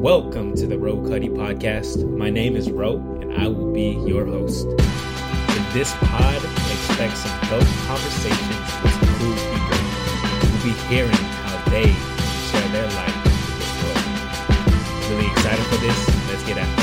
Welcome to the Ro Cuddy podcast. My name is Ro, and I will be your host. In this pod, expect some dope conversations with some cool people. We'll be hearing how they share their life with the world. Really excited for this? Let's get at it.